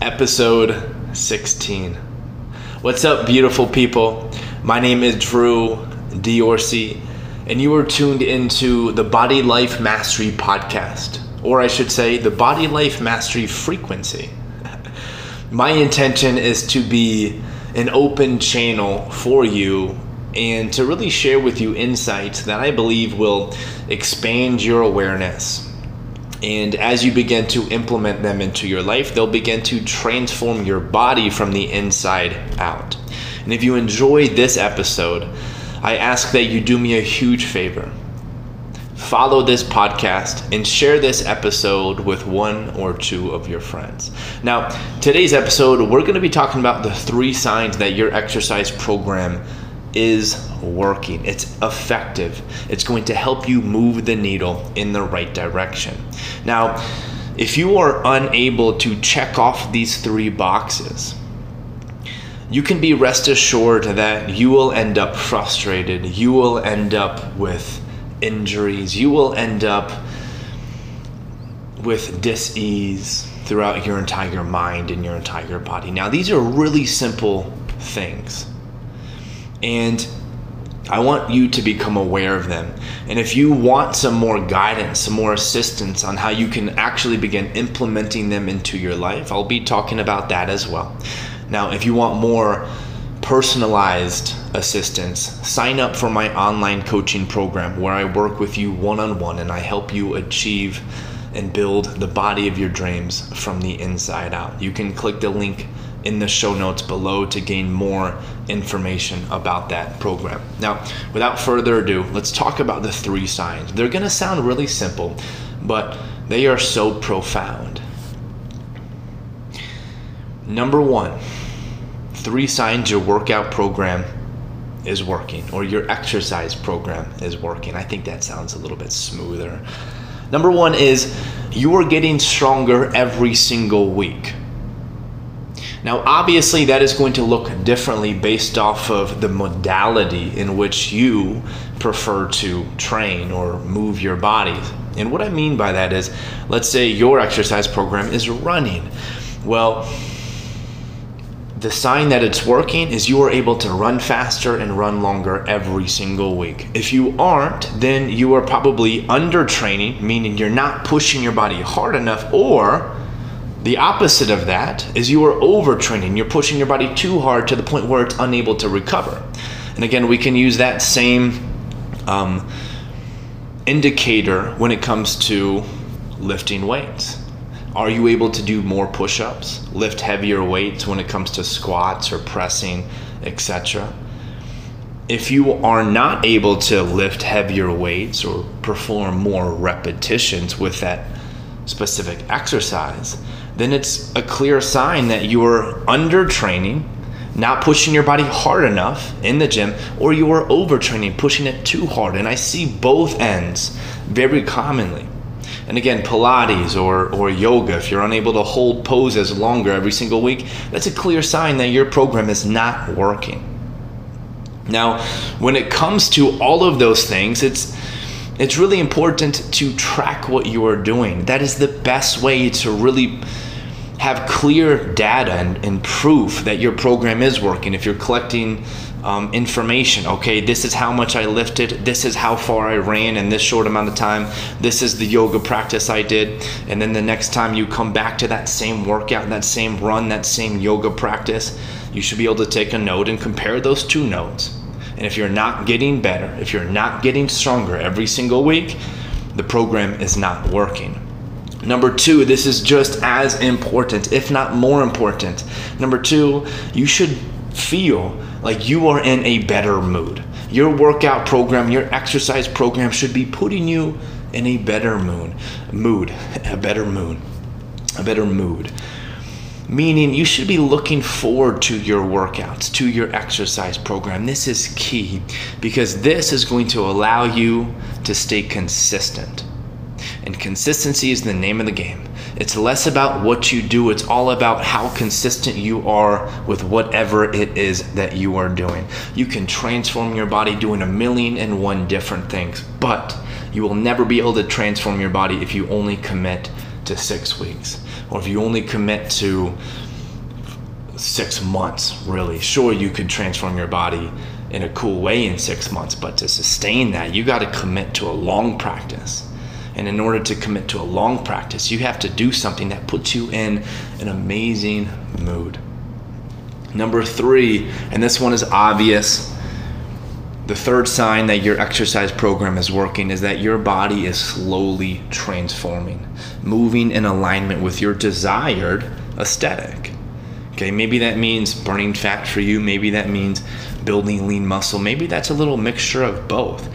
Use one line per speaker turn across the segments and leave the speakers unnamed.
episode 16. What's up, beautiful people? My name is Drew Diorsi, and you are tuned into the Body Life Mastery Podcast, or I should say, the Body Life Mastery Frequency. My intention is to be an open channel for you and to really share with you insights that I believe will expand your awareness and as you begin to implement them into your life, they'll begin to transform your body from the inside out. And if you enjoy this episode, I ask that you do me a huge favor. Follow this podcast and share this episode with one or two of your friends. Now, today's episode, we're going to be talking about the three signs that your exercise program is working. It's effective. It's going to help you move the needle in the right direction. Now, if you are unable to check off these three boxes, you can be rest assured that you will end up frustrated. You will end up with injuries. You will end up with dis-ease throughout your entire mind and your entire body. Now, these are really simple things. And I want you to become aware of them. And if you want some more guidance, some more assistance on how you can actually begin implementing them into your life, I'll be talking about that as well. Now, if you want more personalized assistance, sign up for my online coaching program where I work with you one on one and I help you achieve and build the body of your dreams from the inside out. You can click the link in the show notes below to gain more information about that program. Now, without further ado, let's talk about the three signs. They're going to sound really simple, but they are so profound. Number one, three signs your workout program is working or your exercise program is working. I think that sounds a little bit smoother. Number one is you are getting stronger every single week. Now, obviously, that is going to look differently based off of the modality in which you prefer to train or move your body. And what I mean by that is, let's say your exercise program is running. Well, the sign that it's working is you are able to run faster and run longer every single week. If you aren't, then you are probably under training, meaning you're not pushing your body hard enough, or the opposite of that is you are overtraining. You're pushing your body too hard to the point where it's unable to recover. And again, we can use that same um, indicator when it comes to lifting weights. Are you able to do more push ups, lift heavier weights when it comes to squats or pressing, etc.? If you are not able to lift heavier weights or perform more repetitions with that specific exercise, then it's a clear sign that you're under training, not pushing your body hard enough in the gym, or you are overtraining, pushing it too hard. And I see both ends very commonly. And again, Pilates or, or yoga, if you're unable to hold poses longer every single week, that's a clear sign that your program is not working. Now, when it comes to all of those things, it's it's really important to track what you are doing. That is the best way to really have clear data and, and proof that your program is working. If you're collecting um, information, okay, this is how much I lifted, this is how far I ran in this short amount of time, this is the yoga practice I did, and then the next time you come back to that same workout, that same run, that same yoga practice, you should be able to take a note and compare those two notes and if you're not getting better, if you're not getting stronger every single week, the program is not working. Number two, this is just as important, if not more important. Number two, you should feel like you are in a better mood. Your workout program, your exercise program should be putting you in a better mood, mood, a better mood, a better mood meaning you should be looking forward to your workouts, to your exercise program. This is key because this is going to allow you to stay consistent. And consistency is the name of the game. It's less about what you do, it's all about how consistent you are with whatever it is that you are doing. You can transform your body doing a million and one different things, but you will never be able to transform your body if you only commit to six weeks or if you only commit to six months, really. Sure, you could transform your body in a cool way in six months, but to sustain that, you got to commit to a long practice. And in order to commit to a long practice, you have to do something that puts you in an amazing mood. Number three, and this one is obvious. The third sign that your exercise program is working is that your body is slowly transforming, moving in alignment with your desired aesthetic. Okay, maybe that means burning fat for you, maybe that means building lean muscle, maybe that's a little mixture of both.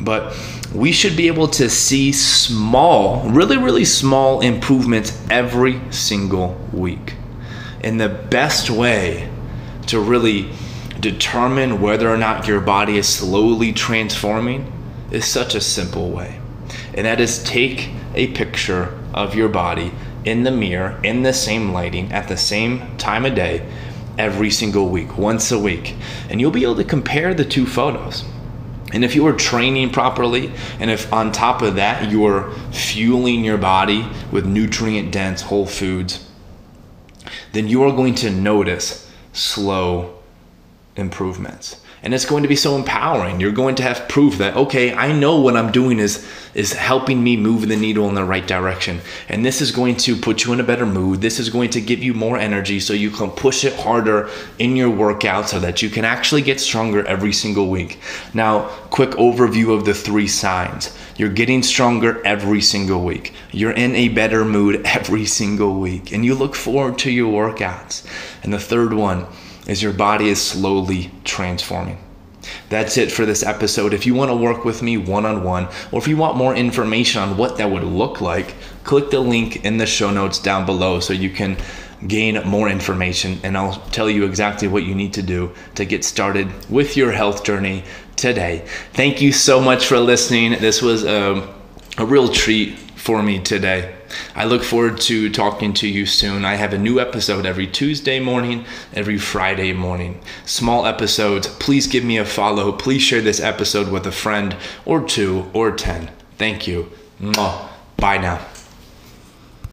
But we should be able to see small, really, really small improvements every single week. And the best way to really determine whether or not your body is slowly transforming is such a simple way. And that is take a picture of your body in the mirror, in the same lighting, at the same time of day, every single week, once a week. And you'll be able to compare the two photos. And if you are training properly, and if on top of that you are fueling your body with nutrient dense whole foods, then you are going to notice slow improvements. And it's going to be so empowering. You're going to have proof that okay i know what i'm doing is is helping me move the needle in the right direction. And this is going to put you in a better mood. This is going to give you more energy so you can push it harder in your workout so that you can actually get stronger every single week. Now quick overview of the three signs. You're getting stronger every single week. You're in a better mood every single week. And you look forward to your workouts. And the third one as your body is slowly transforming. That's it for this episode. If you want to work with me one on one, or if you want more information on what that would look like, click the link in the show notes down below so you can gain more information and I'll tell you exactly what you need to do to get started with your health journey today. Thank you so much for listening. This was a, a real treat for me today. I look forward to talking to you soon. I have a new episode every Tuesday morning, every Friday morning. Small episodes. Please give me a follow. Please share this episode with a friend or two or 10. Thank you. Bye now.